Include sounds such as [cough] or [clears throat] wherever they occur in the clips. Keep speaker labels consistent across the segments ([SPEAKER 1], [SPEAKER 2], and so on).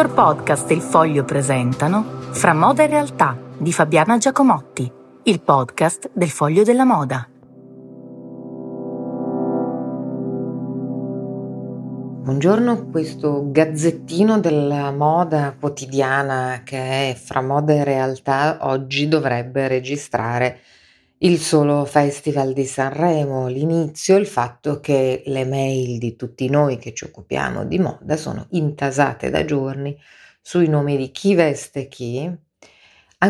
[SPEAKER 1] Dottor Podcast e Il Foglio presentano Fra moda e realtà di Fabiana Giacomotti, il podcast del Foglio della Moda.
[SPEAKER 2] Buongiorno, questo gazzettino della moda quotidiana che è Fra moda e realtà oggi dovrebbe registrare il solo Festival di Sanremo, l'inizio, il fatto che le mail di tutti noi che ci occupiamo di moda sono intasate da giorni sui nomi di chi veste chi,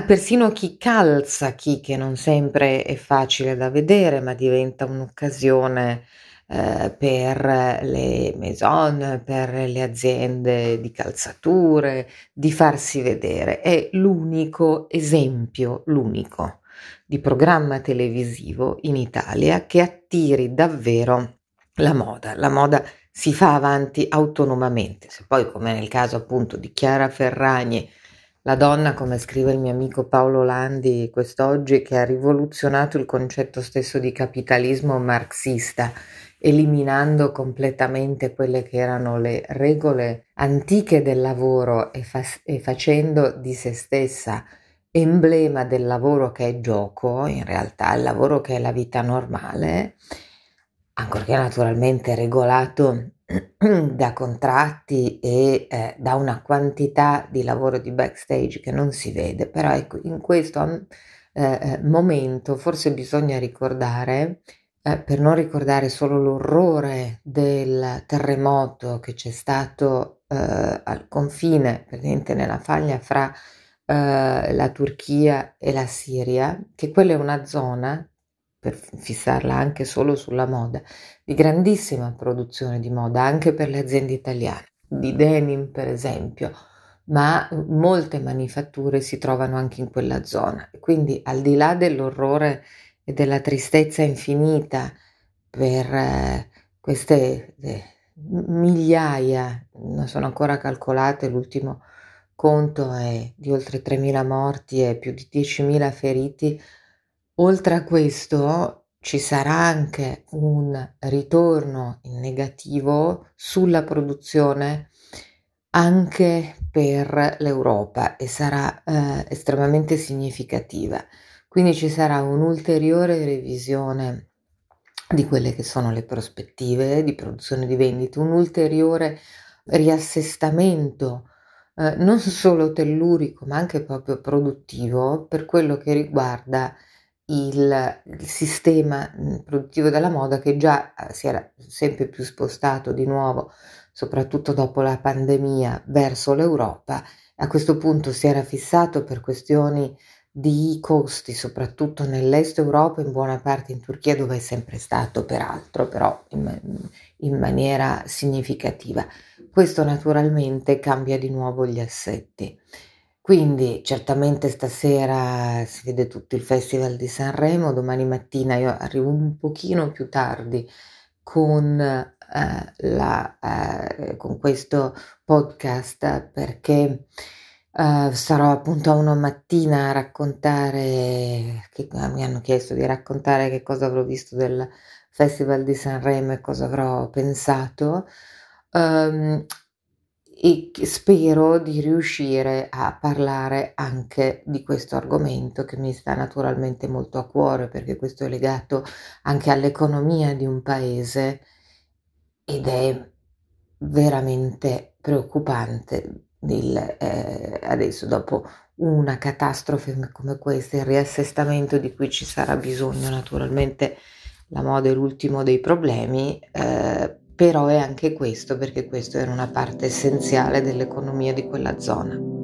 [SPEAKER 2] persino chi calza chi, che non sempre è facile da vedere, ma diventa un'occasione eh, per le maison, per le aziende di calzature, di farsi vedere. È l'unico esempio, l'unico di programma televisivo in Italia che attiri davvero la moda. La moda si fa avanti autonomamente, se poi come nel caso appunto di Chiara Ferragni, la donna, come scrive il mio amico Paolo Landi quest'oggi, che ha rivoluzionato il concetto stesso di capitalismo marxista, eliminando completamente quelle che erano le regole antiche del lavoro e, fa- e facendo di se stessa emblema del lavoro che è gioco, in realtà il lavoro che è la vita normale, ancorché naturalmente regolato [clears throat] da contratti e eh, da una quantità di lavoro di backstage che non si vede, però ecco, in questo eh, eh momento forse bisogna ricordare, eh, per non ricordare solo l'orrore del terremoto che c'è stato eh, al confine, praticamente nella faglia fra eh, la Turchia e la Siria, che quella è una zona, per fissarla anche solo sulla moda, di grandissima produzione di moda, anche per le aziende italiane, di denim per esempio, ma molte manifatture si trovano anche in quella zona. Quindi al di là dell'orrore e della tristezza infinita per eh, queste eh, migliaia, non sono ancora calcolate, l'ultimo conto è di oltre 3.000 morti e più di 10.000 feriti, oltre a questo ci sarà anche un ritorno in negativo sulla produzione anche per l'Europa e sarà eh, estremamente significativa. Quindi ci sarà un'ulteriore revisione di quelle che sono le prospettive di produzione di vendite, un ulteriore riassestamento eh, non solo tellurico ma anche proprio produttivo per quello che riguarda il, il sistema mm, produttivo della moda che già eh, si era sempre più spostato di nuovo, soprattutto dopo la pandemia, verso l'Europa. A questo punto si era fissato per questioni di costi, soprattutto nell'est Europa, in buona parte in Turchia, dove è sempre stato peraltro, però in, in maniera significativa. Questo naturalmente cambia di nuovo gli assetti. Quindi certamente stasera si vede tutto il Festival di Sanremo, domani mattina io arrivo un pochino più tardi con, eh, la, eh, con questo podcast perché eh, sarò appunto a una mattina a raccontare, che mi hanno chiesto di raccontare che cosa avrò visto del Festival di Sanremo e cosa avrò pensato. Um, e spero di riuscire a parlare anche di questo argomento che mi sta naturalmente molto a cuore perché questo è legato anche all'economia di un paese ed è veramente preoccupante il, eh, adesso dopo una catastrofe come questa, il riassestamento di cui ci sarà bisogno naturalmente la moda è l'ultimo dei problemi, eh, però è anche questo perché questo era una parte essenziale dell'economia di quella zona.